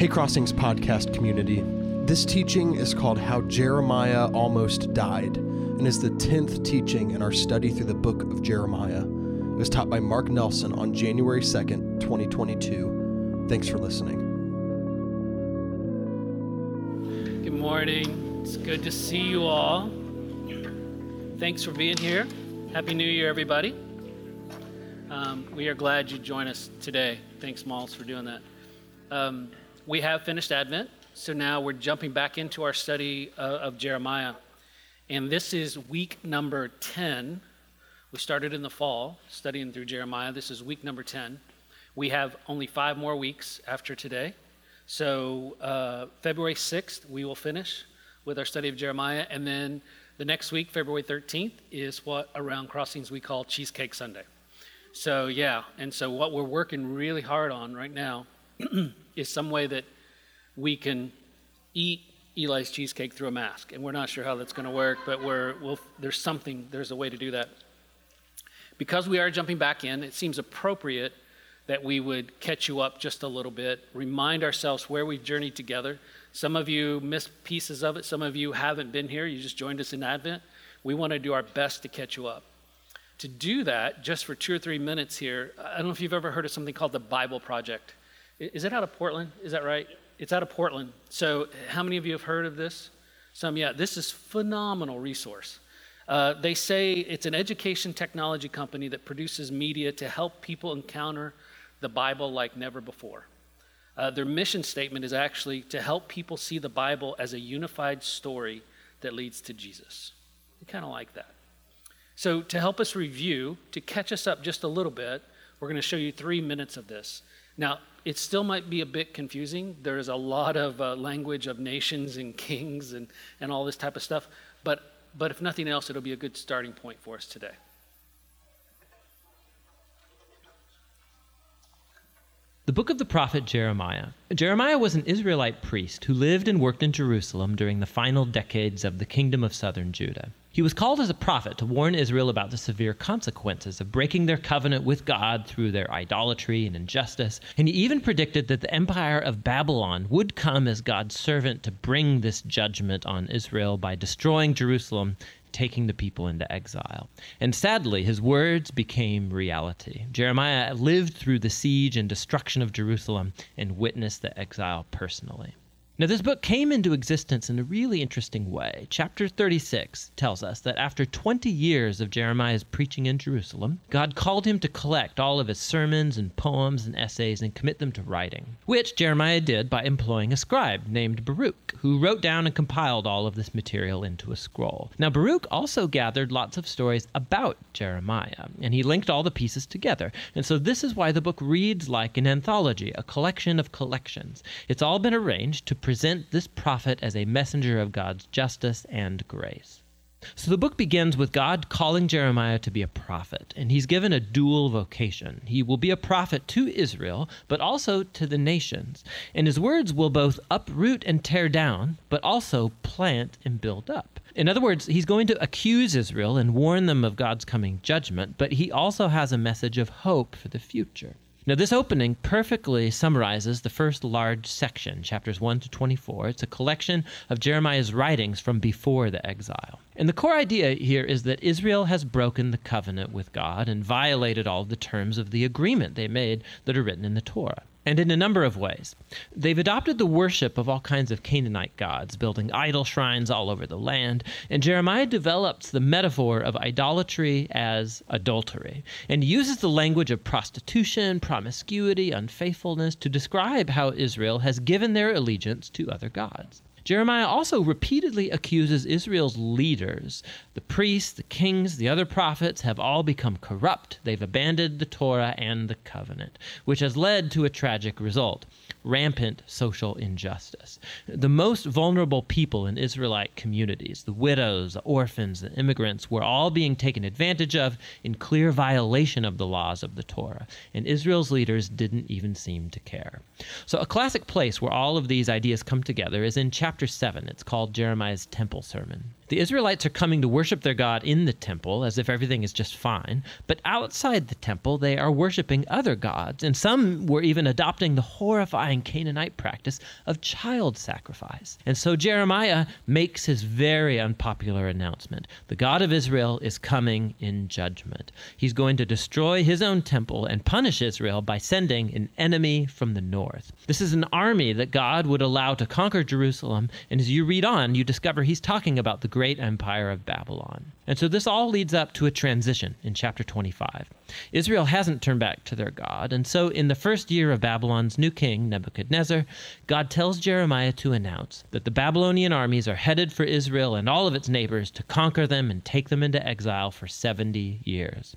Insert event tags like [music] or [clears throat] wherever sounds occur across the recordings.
Hey Crossings podcast community. This teaching is called How Jeremiah Almost Died and is the 10th teaching in our study through the book of Jeremiah. It was taught by Mark Nelson on January 2nd, 2022. Thanks for listening. Good morning. It's good to see you all. Thanks for being here. Happy New Year, everybody. Um, we are glad you joined us today. Thanks, Malls, for doing that. Um, we have finished Advent, so now we're jumping back into our study uh, of Jeremiah. And this is week number 10. We started in the fall studying through Jeremiah. This is week number 10. We have only five more weeks after today. So, uh, February 6th, we will finish with our study of Jeremiah. And then the next week, February 13th, is what around Crossings we call Cheesecake Sunday. So, yeah, and so what we're working really hard on right now [clears throat] is some way that we can eat Eli's cheesecake through a mask. And we're not sure how that's going to work, but we're, we'll, there's something, there's a way to do that. Because we are jumping back in, it seems appropriate that we would catch you up just a little bit, remind ourselves where we've journeyed together. Some of you missed pieces of it, some of you haven't been here, you just joined us in Advent. We want to do our best to catch you up. To do that, just for two or three minutes here, I don't know if you've ever heard of something called the Bible Project. Is it out of Portland? Is that right? It's out of Portland. So, how many of you have heard of this? Some, yeah. This is phenomenal resource. Uh, they say it's an education technology company that produces media to help people encounter the Bible like never before. Uh, their mission statement is actually to help people see the Bible as a unified story that leads to Jesus. I kind of like that. So, to help us review, to catch us up just a little bit, we're going to show you three minutes of this. Now, it still might be a bit confusing. There is a lot of uh, language of nations and kings and, and all this type of stuff. But, but if nothing else, it'll be a good starting point for us today. The book of the prophet Jeremiah. Jeremiah was an Israelite priest who lived and worked in Jerusalem during the final decades of the kingdom of southern Judah. He was called as a prophet to warn Israel about the severe consequences of breaking their covenant with God through their idolatry and injustice, and he even predicted that the empire of Babylon would come as God's servant to bring this judgment on Israel by destroying Jerusalem taking the people into exile. And sadly, his words became reality. Jeremiah lived through the siege and destruction of Jerusalem and witnessed the exile personally. Now, this book came into existence in a really interesting way. Chapter 36 tells us that after 20 years of Jeremiah's preaching in Jerusalem, God called him to collect all of his sermons and poems and essays and commit them to writing, which Jeremiah did by employing a scribe named Baruch, who wrote down and compiled all of this material into a scroll. Now, Baruch also gathered lots of stories about Jeremiah, and he linked all the pieces together. And so, this is why the book reads like an anthology, a collection of collections. It's all been arranged to present this prophet as a messenger of God's justice and grace. So the book begins with God calling Jeremiah to be a prophet, and he's given a dual vocation. He will be a prophet to Israel, but also to the nations. And his words will both uproot and tear down, but also plant and build up. In other words, he's going to accuse Israel and warn them of God's coming judgment, but he also has a message of hope for the future. Now, this opening perfectly summarizes the first large section, chapters 1 to 24. It's a collection of Jeremiah's writings from before the exile. And the core idea here is that Israel has broken the covenant with God and violated all of the terms of the agreement they made that are written in the Torah and in a number of ways. They've adopted the worship of all kinds of Canaanite gods, building idol shrines all over the land, and Jeremiah develops the metaphor of idolatry as adultery, and uses the language of prostitution, promiscuity, unfaithfulness to describe how Israel has given their allegiance to other gods. Jeremiah also repeatedly accuses Israel's leaders. The priests, the kings, the other prophets have all become corrupt. They've abandoned the Torah and the covenant, which has led to a tragic result rampant social injustice. The most vulnerable people in Israelite communities, the widows, the orphans, the immigrants, were all being taken advantage of in clear violation of the laws of the Torah, and Israel's leaders didn't even seem to care. So, a classic place where all of these ideas come together is in chapter 7. It's called Jeremiah's Temple Sermon. The Israelites are coming to worship their God in the temple as if everything is just fine, but outside the temple they are worshiping other gods, and some were even adopting the horrifying Canaanite practice of child sacrifice. And so Jeremiah makes his very unpopular announcement The God of Israel is coming in judgment. He's going to destroy his own temple and punish Israel by sending an enemy from the north. This is an army that God would allow to conquer Jerusalem, and as you read on, you discover he's talking about the great empire of Babylon. And so this all leads up to a transition in chapter 25. Israel hasn't turned back to their God, and so in the first year of Babylon's new king, Nebuchadnezzar, God tells Jeremiah to announce that the Babylonian armies are headed for Israel and all of its neighbors to conquer them and take them into exile for 70 years.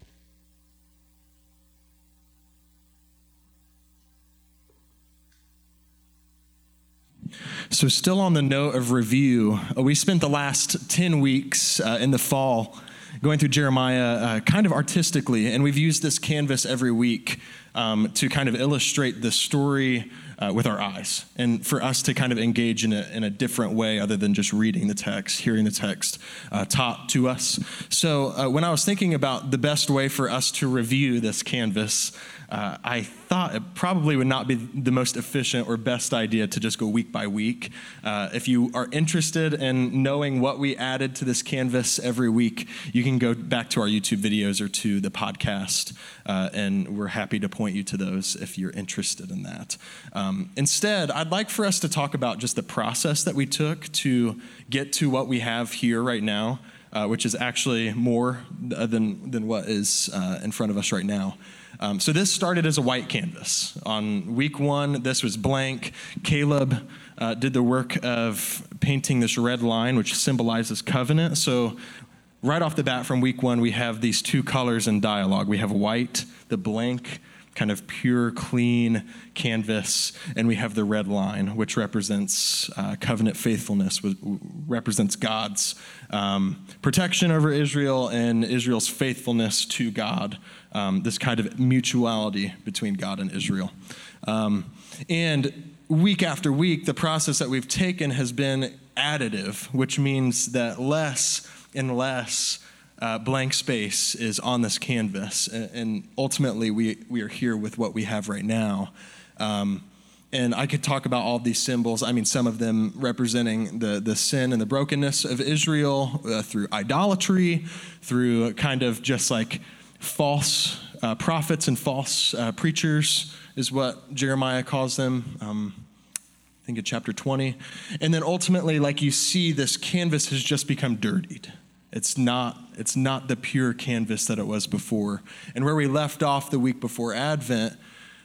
So, still on the note of review, uh, we spent the last 10 weeks uh, in the fall going through Jeremiah uh, kind of artistically, and we've used this canvas every week um, to kind of illustrate the story uh, with our eyes and for us to kind of engage in a, in a different way other than just reading the text, hearing the text uh, taught to us. So, uh, when I was thinking about the best way for us to review this canvas, uh, I thought it probably would not be the most efficient or best idea to just go week by week. Uh, if you are interested in knowing what we added to this canvas every week, you can go back to our YouTube videos or to the podcast, uh, and we're happy to point you to those if you're interested in that. Um, instead, I'd like for us to talk about just the process that we took to get to what we have here right now. Uh, which is actually more than, than what is uh, in front of us right now. Um, so this started as a white canvas. On week one, this was blank. Caleb uh, did the work of painting this red line, which symbolizes covenant. So right off the bat from week one, we have these two colors in dialogue. We have white, the blank, kind of pure, clean canvas, and we have the red line, which represents uh, covenant faithfulness, which represents God's um, protection over Israel and Israel's faithfulness to God um, this kind of mutuality between God and Israel. Um, and week after week, the process that we've taken has been additive, which means that less and less uh, blank space is on this canvas. And, ultimately, we, we are here with what we have right now. Um, and I could talk about all these symbols. I mean, some of them representing the, the sin and the brokenness of Israel uh, through idolatry, through kind of just like false uh, prophets and false uh, preachers, is what Jeremiah calls them. Um, I think in chapter 20. And then ultimately, like you see, this canvas has just become dirtied. It's not, it's not the pure canvas that it was before. And where we left off the week before Advent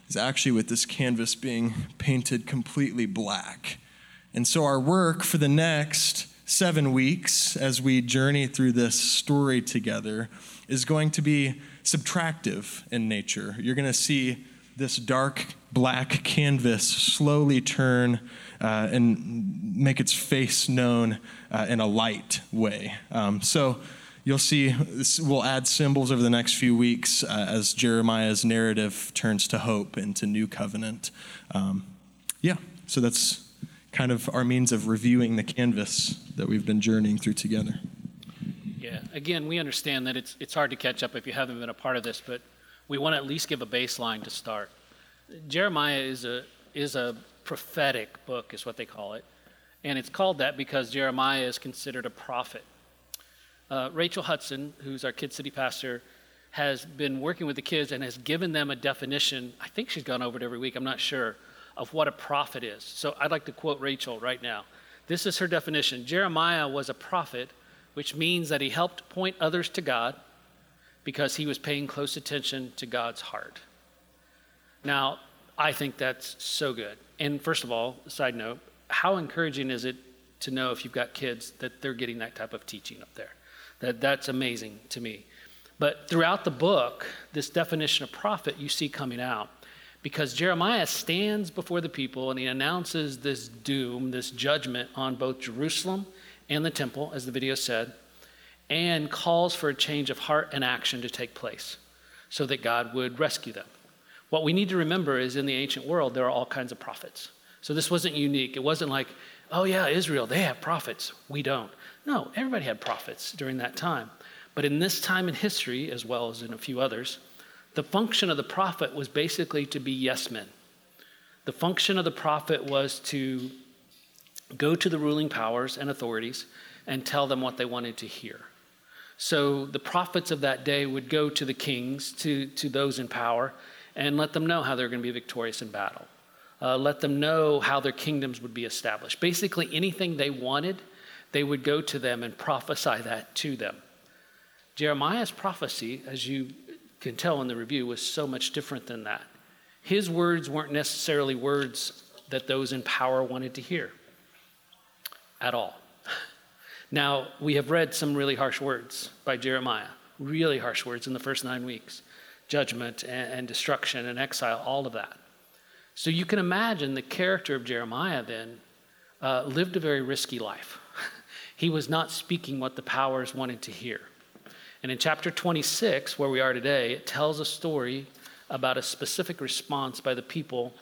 is actually with this canvas being painted completely black. And so, our work for the next seven weeks as we journey through this story together is going to be subtractive in nature. You're going to see this dark black canvas slowly turn uh, and make its face known uh, in a light way. Um, so you'll see we'll add symbols over the next few weeks uh, as Jeremiah's narrative turns to hope and to new covenant. Um, yeah, so that's kind of our means of reviewing the canvas that we've been journeying through together. Yeah, again, we understand that it's, it's hard to catch up if you haven't been a part of this, but we want to at least give a baseline to start. Jeremiah is a, is a prophetic book, is what they call it. And it's called that because Jeremiah is considered a prophet. Uh, Rachel Hudson, who's our Kid City pastor, has been working with the kids and has given them a definition. I think she's gone over it every week, I'm not sure, of what a prophet is. So I'd like to quote Rachel right now. This is her definition Jeremiah was a prophet which means that he helped point others to God because he was paying close attention to God's heart. Now, I think that's so good. And first of all, side note, how encouraging is it to know if you've got kids that they're getting that type of teaching up there? That that's amazing to me. But throughout the book, this definition of prophet you see coming out because Jeremiah stands before the people and he announces this doom, this judgment on both Jerusalem and the temple, as the video said, and calls for a change of heart and action to take place so that God would rescue them. What we need to remember is in the ancient world, there are all kinds of prophets. So this wasn't unique. It wasn't like, oh, yeah, Israel, they have prophets. We don't. No, everybody had prophets during that time. But in this time in history, as well as in a few others, the function of the prophet was basically to be yes men. The function of the prophet was to go to the ruling powers and authorities and tell them what they wanted to hear. So the prophets of that day would go to the kings, to, to those in power, and let them know how they're going to be victorious in battle. Uh, let them know how their kingdoms would be established. Basically, anything they wanted, they would go to them and prophesy that to them. Jeremiah's prophecy, as you can tell in the review, was so much different than that. His words weren't necessarily words that those in power wanted to hear at all. Now, we have read some really harsh words by Jeremiah, really harsh words in the first nine weeks judgment and, and destruction and exile, all of that. So you can imagine the character of Jeremiah then uh, lived a very risky life. [laughs] he was not speaking what the powers wanted to hear. And in chapter 26, where we are today, it tells a story about a specific response by the people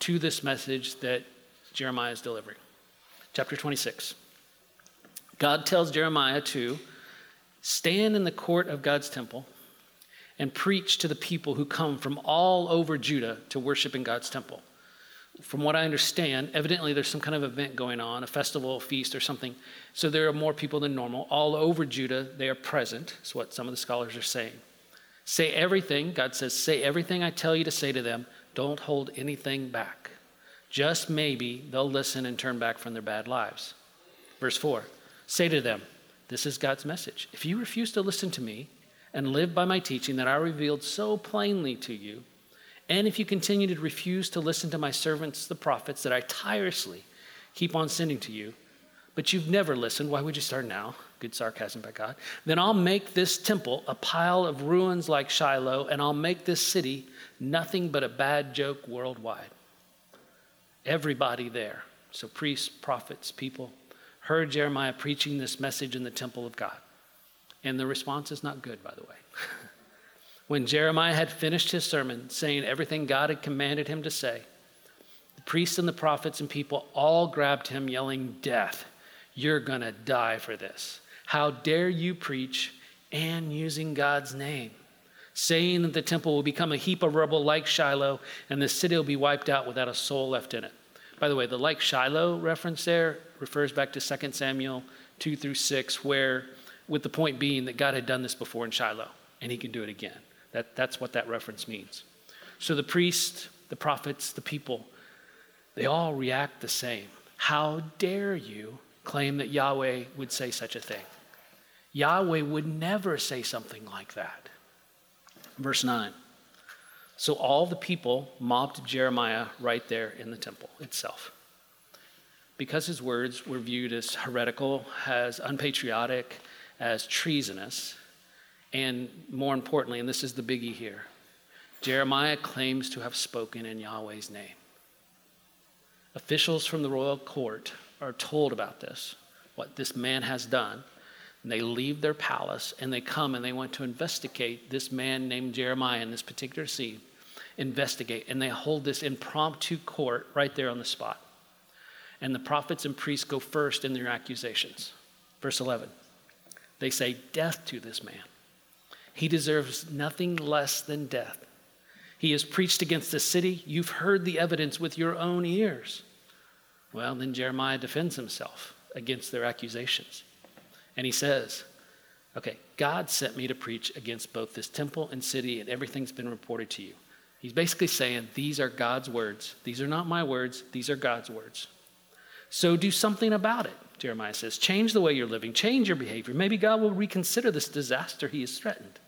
to this message that Jeremiah is delivering. Chapter 26. God tells Jeremiah to stand in the court of God's temple and preach to the people who come from all over Judah to worship in God's temple. From what I understand, evidently there's some kind of event going on, a festival, a feast, or something. So there are more people than normal. All over Judah, they are present, is what some of the scholars are saying. Say everything, God says, say everything I tell you to say to them. Don't hold anything back. Just maybe they'll listen and turn back from their bad lives. Verse 4 Say to them, This is God's message. If you refuse to listen to me and live by my teaching that I revealed so plainly to you, and if you continue to refuse to listen to my servants, the prophets, that I tirelessly keep on sending to you, but you've never listened, why would you start now? Good sarcasm by God. Then I'll make this temple a pile of ruins like Shiloh, and I'll make this city nothing but a bad joke worldwide. Everybody there, so priests, prophets, people, heard Jeremiah preaching this message in the temple of God. And the response is not good, by the way. [laughs] when Jeremiah had finished his sermon, saying everything God had commanded him to say, the priests and the prophets and people all grabbed him, yelling, Death, you're going to die for this. How dare you preach and using God's name? Saying that the temple will become a heap of rubble like Shiloh, and the city will be wiped out without a soul left in it. By the way, the like Shiloh reference there refers back to 2 Samuel 2 through 6, where, with the point being that God had done this before in Shiloh, and he can do it again. That, that's what that reference means. So the priests, the prophets, the people, they all react the same. How dare you claim that Yahweh would say such a thing? Yahweh would never say something like that. Verse 9. So all the people mobbed Jeremiah right there in the temple itself because his words were viewed as heretical, as unpatriotic, as treasonous, and more importantly, and this is the biggie here, Jeremiah claims to have spoken in Yahweh's name. Officials from the royal court are told about this, what this man has done, and they leave their palace and they come and they want to investigate this man named Jeremiah in this particular scene, investigate, and they hold this impromptu court right there on the spot and the prophets and priests go first in their accusations. Verse 11 they say, Death to this man. He deserves nothing less than death. He has preached against the city. You've heard the evidence with your own ears. Well, then Jeremiah defends himself against their accusations. And he says, Okay, God sent me to preach against both this temple and city, and everything's been reported to you. He's basically saying, These are God's words. These are not my words, these are God's words. So do something about it, Jeremiah says. Change the way you're living, change your behavior. Maybe God will reconsider this disaster he has threatened.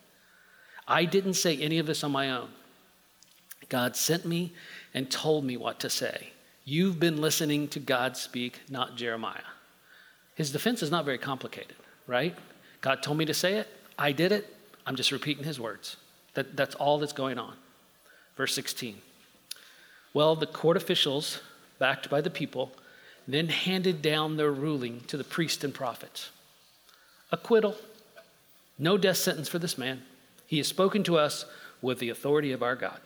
I didn't say any of this on my own. God sent me and told me what to say. You've been listening to God speak, not Jeremiah. His defense is not very complicated, right? God told me to say it. I did it. I'm just repeating his words. That, that's all that's going on. Verse 16. Well, the court officials, backed by the people, then handed down their ruling to the priests and prophets. Acquittal. No death sentence for this man. He has spoken to us with the authority of our God.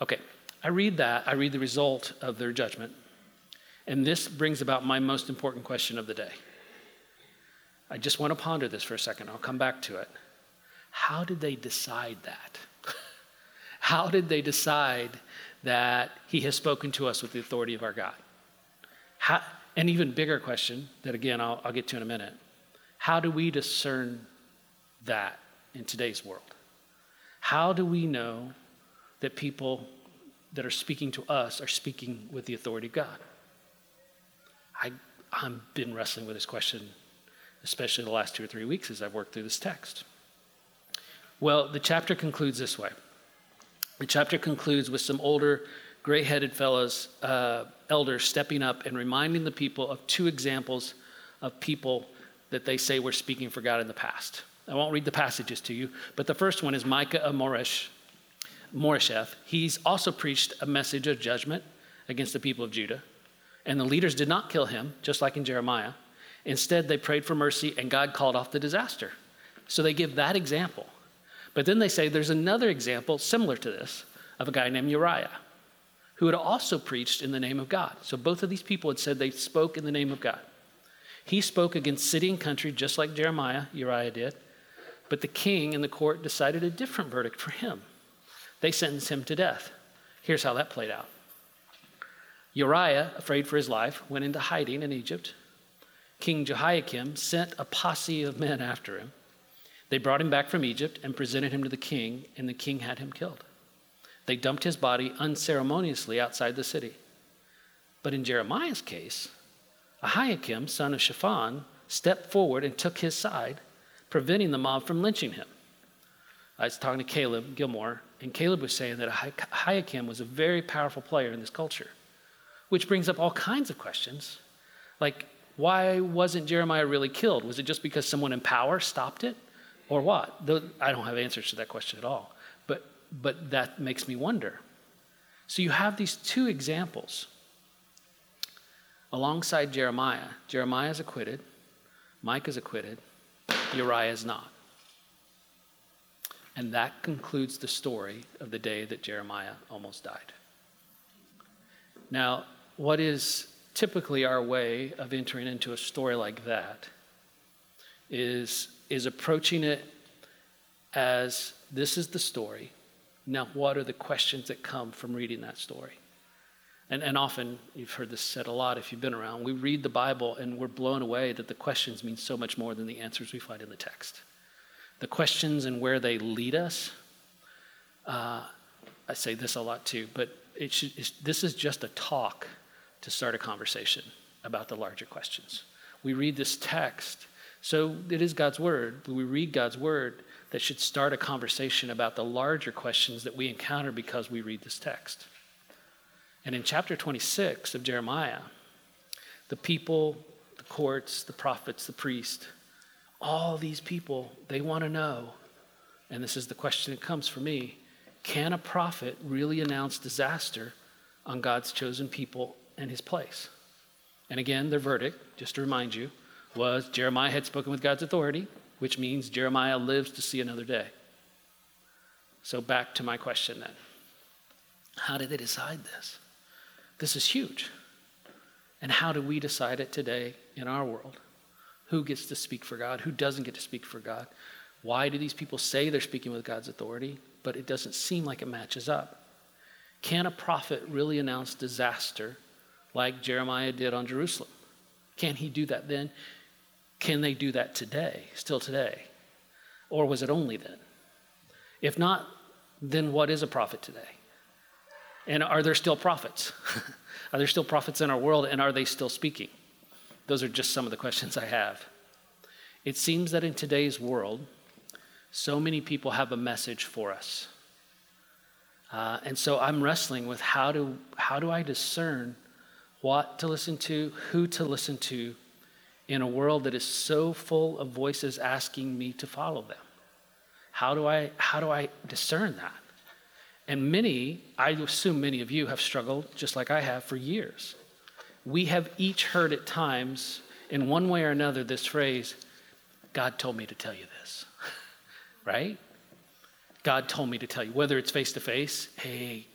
Okay, I read that. I read the result of their judgment. And this brings about my most important question of the day I just want to ponder this for a second. I'll come back to it. How did they decide that? [laughs] How did they decide that He has spoken to us with the authority of our God? How, an even bigger question that, again, I'll, I'll get to in a minute. How do we discern that in today's world? How do we know that people that are speaking to us are speaking with the authority of God? I, I've been wrestling with this question, especially the last two or three weeks as I've worked through this text. Well, the chapter concludes this way. The chapter concludes with some older, gray headed fellows, uh, elders, stepping up and reminding the people of two examples of people that they say were speaking for God in the past. I won't read the passages to you, but the first one is Micah of Moresh, Moresheth. He's also preached a message of judgment against the people of Judah. And the leaders did not kill him, just like in Jeremiah. Instead, they prayed for mercy and God called off the disaster. So they give that example. But then they say there's another example similar to this of a guy named Uriah who had also preached in the name of God. So both of these people had said they spoke in the name of God. He spoke against city and country just like Jeremiah, Uriah did. But the king and the court decided a different verdict for him. They sentenced him to death. Here's how that played out Uriah, afraid for his life, went into hiding in Egypt. King Jehoiakim sent a posse of men after him. They brought him back from Egypt and presented him to the king, and the king had him killed. They dumped his body unceremoniously outside the city. But in Jeremiah's case, Ahikam, son of Shaphan, stepped forward and took his side, preventing the mob from lynching him. I was talking to Caleb Gilmore, and Caleb was saying that Ahikam was a very powerful player in this culture, which brings up all kinds of questions. Like, why wasn't Jeremiah really killed? Was it just because someone in power stopped it? Or what? I don't have answers to that question at all. But, that makes me wonder. So you have these two examples alongside Jeremiah. Jeremiah is acquitted, Micah is acquitted, Uriah is not. And that concludes the story of the day that Jeremiah almost died. Now, what is typically our way of entering into a story like that is, is approaching it as this is the story. Now, what are the questions that come from reading that story? And, and often, you've heard this said a lot if you've been around, we read the Bible and we're blown away that the questions mean so much more than the answers we find in the text. The questions and where they lead us, uh, I say this a lot too, but it should, this is just a talk to start a conversation about the larger questions. We read this text, so it is God's word, we read God's word that should start a conversation about the larger questions that we encounter because we read this text. And in chapter 26 of Jeremiah, the people, the courts, the prophets, the priest, all these people, they want to know, and this is the question that comes for me can a prophet really announce disaster on God's chosen people and his place? And again, their verdict, just to remind you, was Jeremiah had spoken with God's authority, which means Jeremiah lives to see another day. So back to my question then. How did they decide this? This is huge. And how do we decide it today in our world? Who gets to speak for God? Who doesn't get to speak for God? Why do these people say they're speaking with God's authority, but it doesn't seem like it matches up? Can a prophet really announce disaster like Jeremiah did on Jerusalem? Can he do that then? Can they do that today, still today? Or was it only then? If not, then what is a prophet today? And are there still prophets? [laughs] are there still prophets in our world, and are they still speaking? Those are just some of the questions I have. It seems that in today's world, so many people have a message for us. Uh, and so I'm wrestling with how do, how do I discern what to listen to, who to listen to in a world that is so full of voices asking me to follow them? How do I, how do I discern that? And many, I assume many of you have struggled, just like I have, for years. We have each heard at times, in one way or another, this phrase God told me to tell you this, [laughs] right? God told me to tell you, whether it's face to face, hey,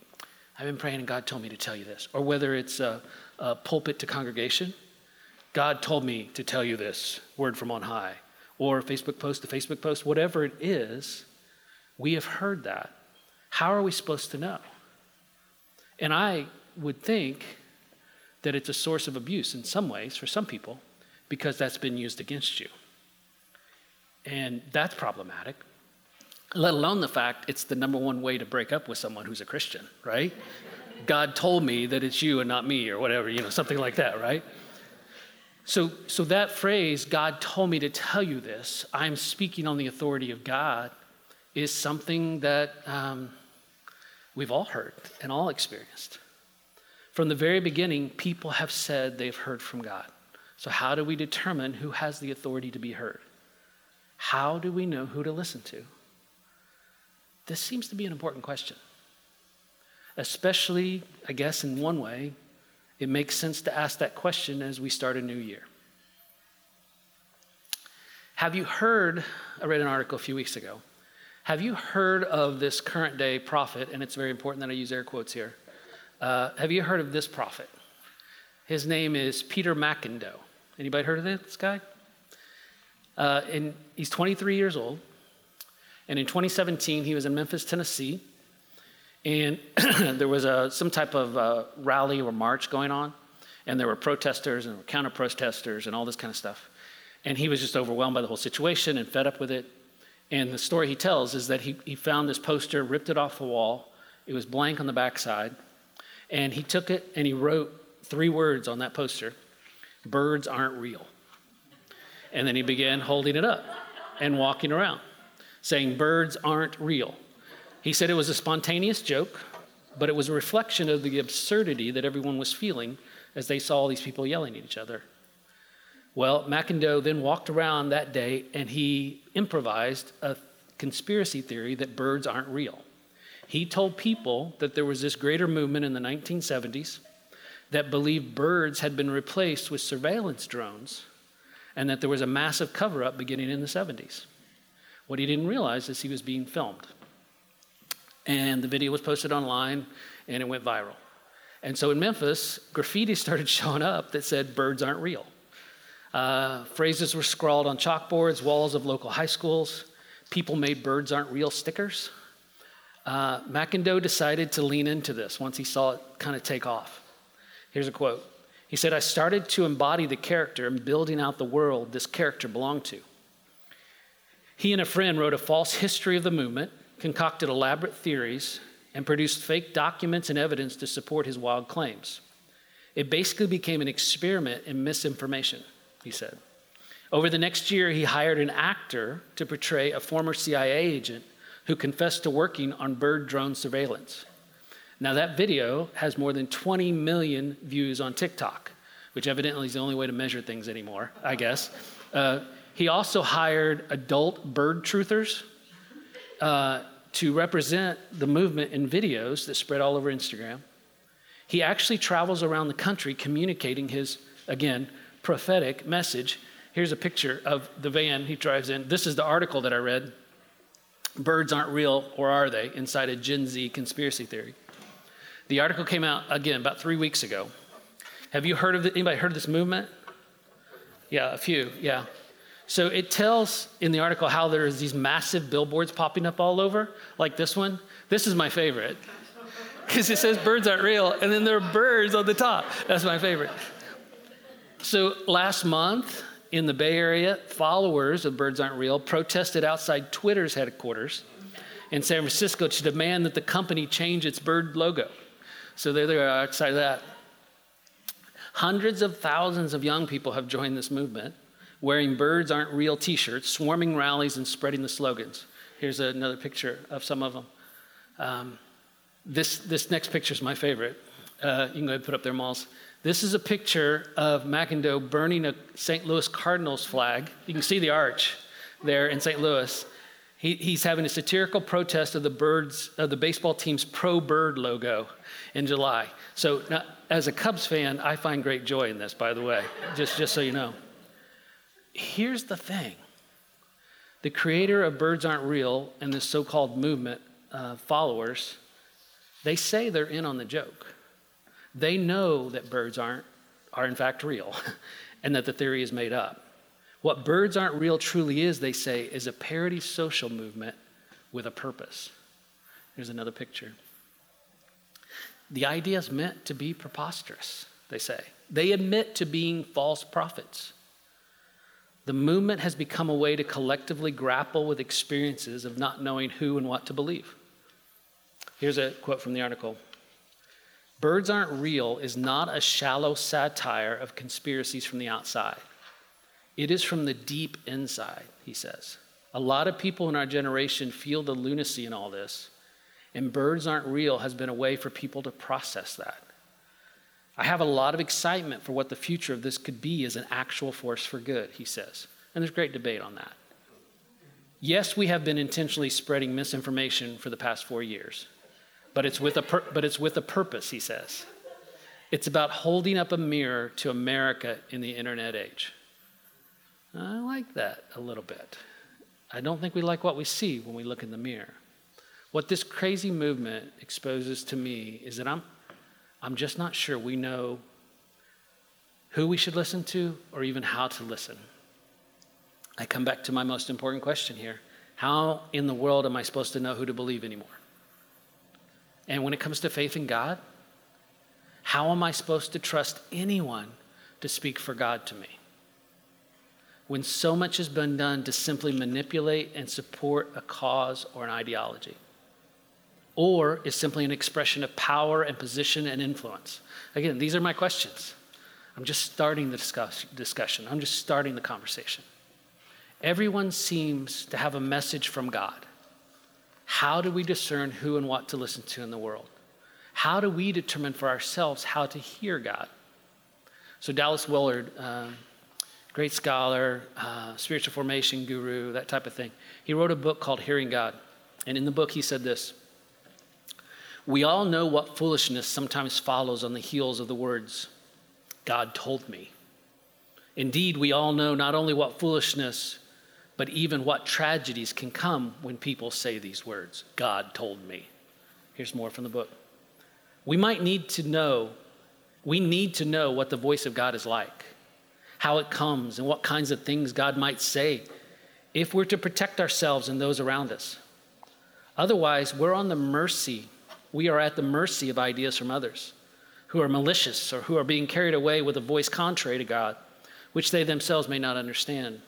I've been praying and God told me to tell you this, or whether it's a, a pulpit to congregation, God told me to tell you this word from on high, or Facebook post to Facebook post, whatever it is, we have heard that. How are we supposed to know? And I would think that it's a source of abuse in some ways for some people because that's been used against you. And that's problematic, let alone the fact it's the number one way to break up with someone who's a Christian, right? God told me that it's you and not me, or whatever, you know, something like that, right? So, so that phrase, God told me to tell you this, I'm speaking on the authority of God, is something that um, we've all heard and all experienced. From the very beginning, people have said they've heard from God. So, how do we determine who has the authority to be heard? How do we know who to listen to? This seems to be an important question. Especially, I guess, in one way, it makes sense to ask that question as we start a new year. Have you heard? I read an article a few weeks ago. Have you heard of this current day prophet? And it's very important that I use air quotes here. Uh, have you heard of this prophet? His name is Peter McIndoe. Anybody heard of this guy? Uh, and he's 23 years old. And in 2017, he was in Memphis, Tennessee. And [clears throat] there was a, some type of uh, rally or march going on. And there were protesters and counter protesters and all this kind of stuff. And he was just overwhelmed by the whole situation and fed up with it. And the story he tells is that he, he found this poster, ripped it off the wall. It was blank on the backside. And he took it and he wrote three words on that poster Birds aren't real. And then he began holding it up and walking around, saying, Birds aren't real. He said it was a spontaneous joke, but it was a reflection of the absurdity that everyone was feeling as they saw all these people yelling at each other. Well, McIndoe then walked around that day and he improvised a conspiracy theory that birds aren't real. He told people that there was this greater movement in the 1970s that believed birds had been replaced with surveillance drones and that there was a massive cover up beginning in the 70s. What he didn't realize is he was being filmed. And the video was posted online and it went viral. And so in Memphis, graffiti [laughs] started showing up that said, Birds aren't real. Uh, phrases were scrawled on chalkboards, walls of local high schools. People made Birds aren't real stickers. Uh, McIndoe decided to lean into this once he saw it kind of take off. Here's a quote he said, I started to embody the character and building out the world this character belonged to. He and a friend wrote a false history of the movement, concocted elaborate theories, and produced fake documents and evidence to support his wild claims. It basically became an experiment in misinformation, he said. Over the next year, he hired an actor to portray a former CIA agent who confessed to working on bird drone surveillance. Now, that video has more than 20 million views on TikTok, which evidently is the only way to measure things anymore, I guess. Uh, he also hired adult bird truthers uh, to represent the movement in videos that spread all over Instagram. He actually travels around the country communicating his, again, prophetic message. Here's a picture of the van he drives in. This is the article that I read. Birds aren't real, or are they? Inside a Gen Z conspiracy theory. The article came out again about three weeks ago. Have you heard of it? Anybody heard of this movement? Yeah, a few. Yeah. So it tells in the article how there's these massive billboards popping up all over, like this one. This is my favorite [laughs] because it says birds aren't real, and then there are birds on the top. That's my favorite. So last month in the Bay Area, followers of Birds Aren't Real protested outside Twitter's headquarters in San Francisco to demand that the company change its bird logo. So there they are outside of that. Hundreds of thousands of young people have joined this movement, wearing birds aren't real t shirts, swarming rallies, and spreading the slogans. Here's another picture of some of them. Um, this, this next picture is my favorite. Uh, you can go ahead and put up their malls. This is a picture of McIndoe burning a St. Louis Cardinals flag. You can see the arch there in St. Louis. He, he's having a satirical protest of the birds of the baseball team's pro bird logo in July. So, now, as a Cubs fan, I find great joy in this, by the way, just, just so you know. Here's the thing the creator of Birds Aren't Real and this so called movement uh, followers, they say they're in on the joke. They know that birds aren't, are in fact real. [laughs] and that the theory is made up. What Birds Aren't Real truly is, they say, is a parody social movement with a purpose. Here's another picture. The idea is meant to be preposterous, they say. They admit to being false prophets. The movement has become a way to collectively grapple with experiences of not knowing who and what to believe. Here's a quote from the article Birds Aren't Real is not a shallow satire of conspiracies from the outside. It is from the deep inside, he says. A lot of people in our generation feel the lunacy in all this, and Birds Aren't Real has been a way for people to process that. I have a lot of excitement for what the future of this could be as an actual force for good, he says. And there's great debate on that. Yes, we have been intentionally spreading misinformation for the past four years, but it's with a, pur- but it's with a purpose, he says. It's about holding up a mirror to America in the internet age. I like that a little bit. I don't think we like what we see when we look in the mirror. What this crazy movement exposes to me is that I'm, I'm just not sure we know who we should listen to or even how to listen. I come back to my most important question here How in the world am I supposed to know who to believe anymore? And when it comes to faith in God, how am I supposed to trust anyone to speak for God to me? When so much has been done to simply manipulate and support a cause or an ideology or is simply an expression of power and position and influence? Again, these are my questions. I'm just starting the discuss- discussion, I'm just starting the conversation. Everyone seems to have a message from God. How do we discern who and what to listen to in the world? How do we determine for ourselves how to hear God? So, Dallas Willard, uh, great scholar, uh, spiritual formation guru, that type of thing, he wrote a book called Hearing God. And in the book, he said this we all know what foolishness sometimes follows on the heels of the words, God told me. Indeed, we all know not only what foolishness, but even what tragedies can come when people say these words God told me. Here's more from the book. We might need to know, we need to know what the voice of God is like, how it comes, and what kinds of things God might say if we're to protect ourselves and those around us. Otherwise, we're on the mercy we are at the mercy of ideas from others who are malicious or who are being carried away with a voice contrary to God, which they themselves may not understand.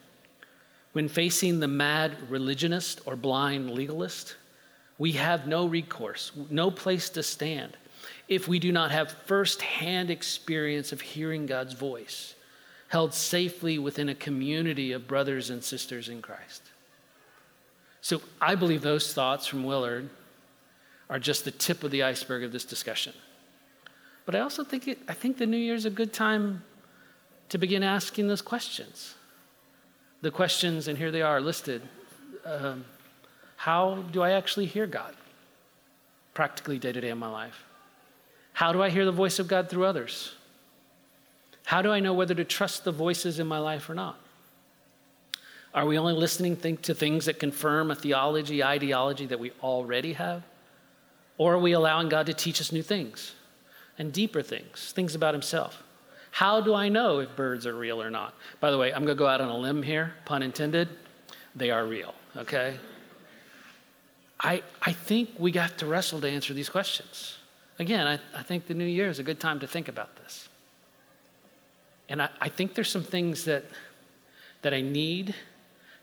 When facing the mad religionist or blind legalist, we have no recourse, no place to stand if we do not have firsthand experience of hearing God's voice, held safely within a community of brothers and sisters in Christ. So I believe those thoughts from Willard are just the tip of the iceberg of this discussion. But I also think, it, I think the new year is a good time to begin asking those questions. The questions, and here they are listed um, How do I actually hear God practically day to day in my life? How do I hear the voice of God through others? How do I know whether to trust the voices in my life or not? Are we only listening to things that confirm a theology, ideology that we already have? Or are we allowing God to teach us new things and deeper things, things about Himself? How do I know if birds are real or not? By the way, I'm going to go out on a limb here, pun intended. They are real, okay? I, I think we got to wrestle to answer these questions. Again, I, I think the new year is a good time to think about this. And I, I think there's some things that, that I need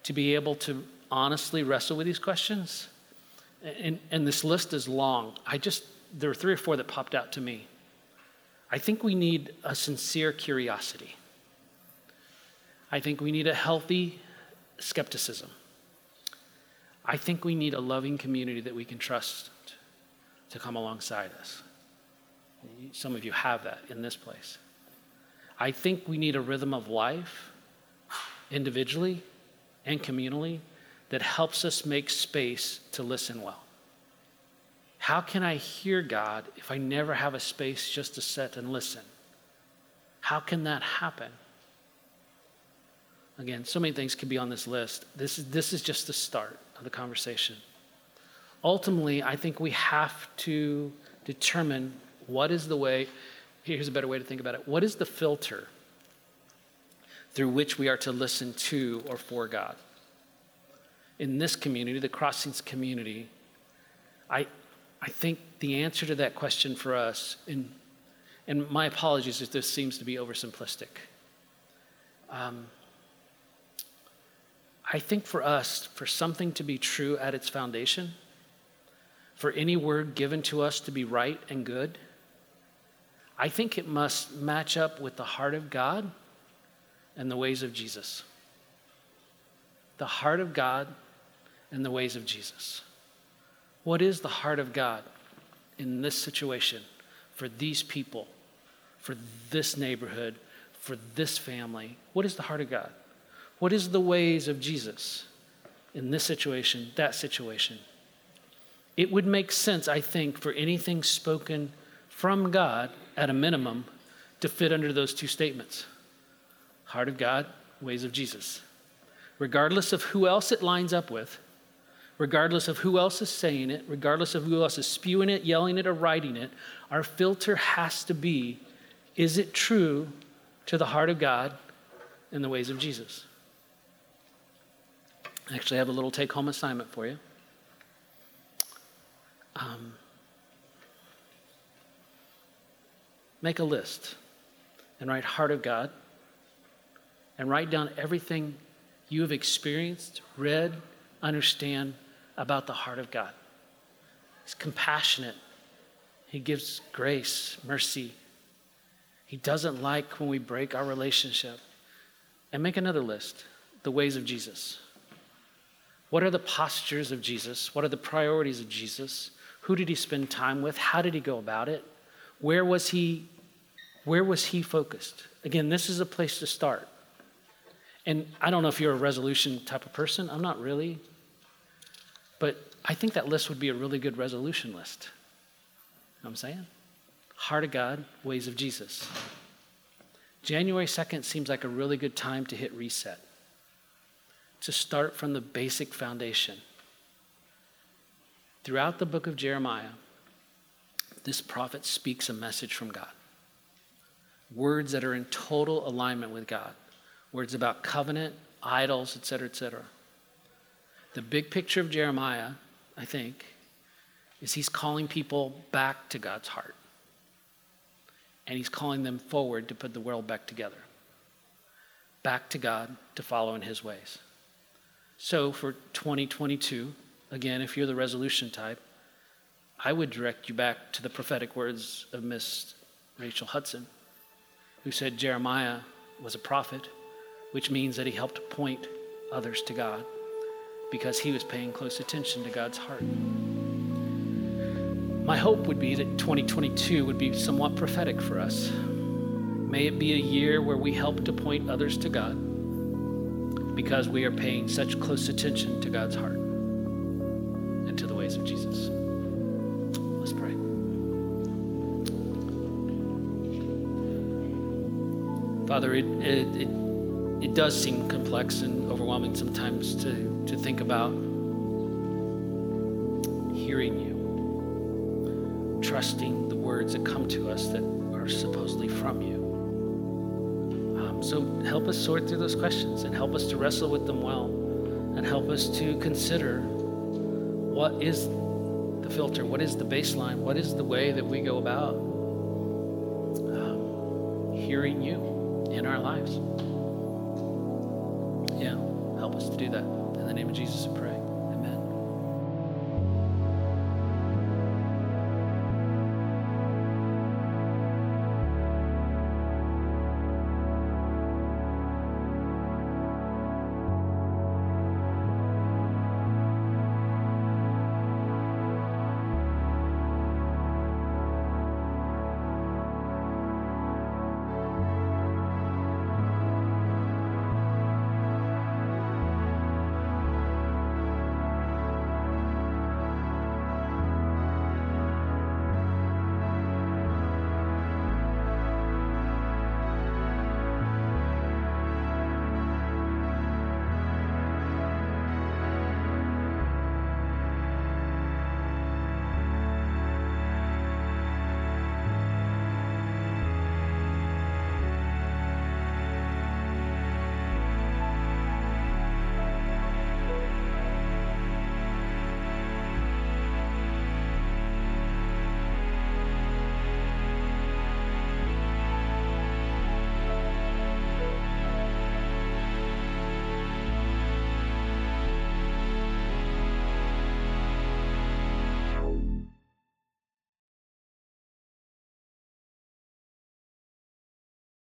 to be able to honestly wrestle with these questions and, and this list is long. I just, there were three or four that popped out to me. I think we need a sincere curiosity. I think we need a healthy skepticism. I think we need a loving community that we can trust to come alongside us. Some of you have that in this place. I think we need a rhythm of life, individually and communally, that helps us make space to listen well. How can I hear God if I never have a space just to sit and listen? How can that happen? Again, so many things could be on this list. This is, this is just the start of the conversation. Ultimately, I think we have to determine what is the way, here's a better way to think about it. What is the filter through which we are to listen to or for God. In this community, the Crossings community, I, I think the answer to that question for us, and, and my apologies if this seems to be oversimplistic. Um, I think for us, for something to be true at its foundation, for any word given to us to be right and good, I think it must match up with the heart of God and the ways of Jesus. The heart of God and the ways of Jesus. What is the heart of God in this situation for these people, for this neighborhood, for this family? What is the heart of God? What is the ways of Jesus in this situation, that situation? It would make sense, I think, for anything spoken from God at a minimum to fit under those two statements heart of God, ways of Jesus. Regardless of who else it lines up with, regardless of who else is saying it, regardless of who else is spewing it, yelling it, or writing it, our filter has to be is it true to the heart of God and the ways of Jesus? I actually have a little take home assignment for you. Um, make a list and write Heart of God and write down everything you have experienced, read, understand about the heart of God. He's compassionate, He gives grace, mercy. He doesn't like when we break our relationship. And make another list the ways of Jesus. What are the postures of Jesus? What are the priorities of Jesus? Who did he spend time with? How did he go about it? Where was he where was he focused? Again, this is a place to start. And I don't know if you're a resolution type of person. I'm not really. But I think that list would be a really good resolution list. You know what I'm saying? Heart of God, ways of Jesus. January 2nd seems like a really good time to hit reset, to start from the basic foundation. Throughout the book of Jeremiah, this prophet speaks a message from God words that are in total alignment with God, words about covenant, idols, etc., etc. The big picture of Jeremiah, I think, is he's calling people back to God's heart. And he's calling them forward to put the world back together. Back to God to follow in his ways. So for 2022, again, if you're the resolution type, I would direct you back to the prophetic words of Miss Rachel Hudson who said Jeremiah was a prophet, which means that he helped point others to God because he was paying close attention to God's heart. My hope would be that 2022 would be somewhat prophetic for us. May it be a year where we help to point others to God because we are paying such close attention to God's heart and to the ways of Jesus. Let's pray. Father, it, it, it, it does seem complex and overwhelming sometimes to, to think about hearing you, trusting the words that come to us that are supposedly from you. Um, so help us sort through those questions and help us to wrestle with them well and help us to consider what is the filter, what is the baseline, what is the way that we go about um, hearing you in our lives. Yeah, help us to do that. Jesus, we pray.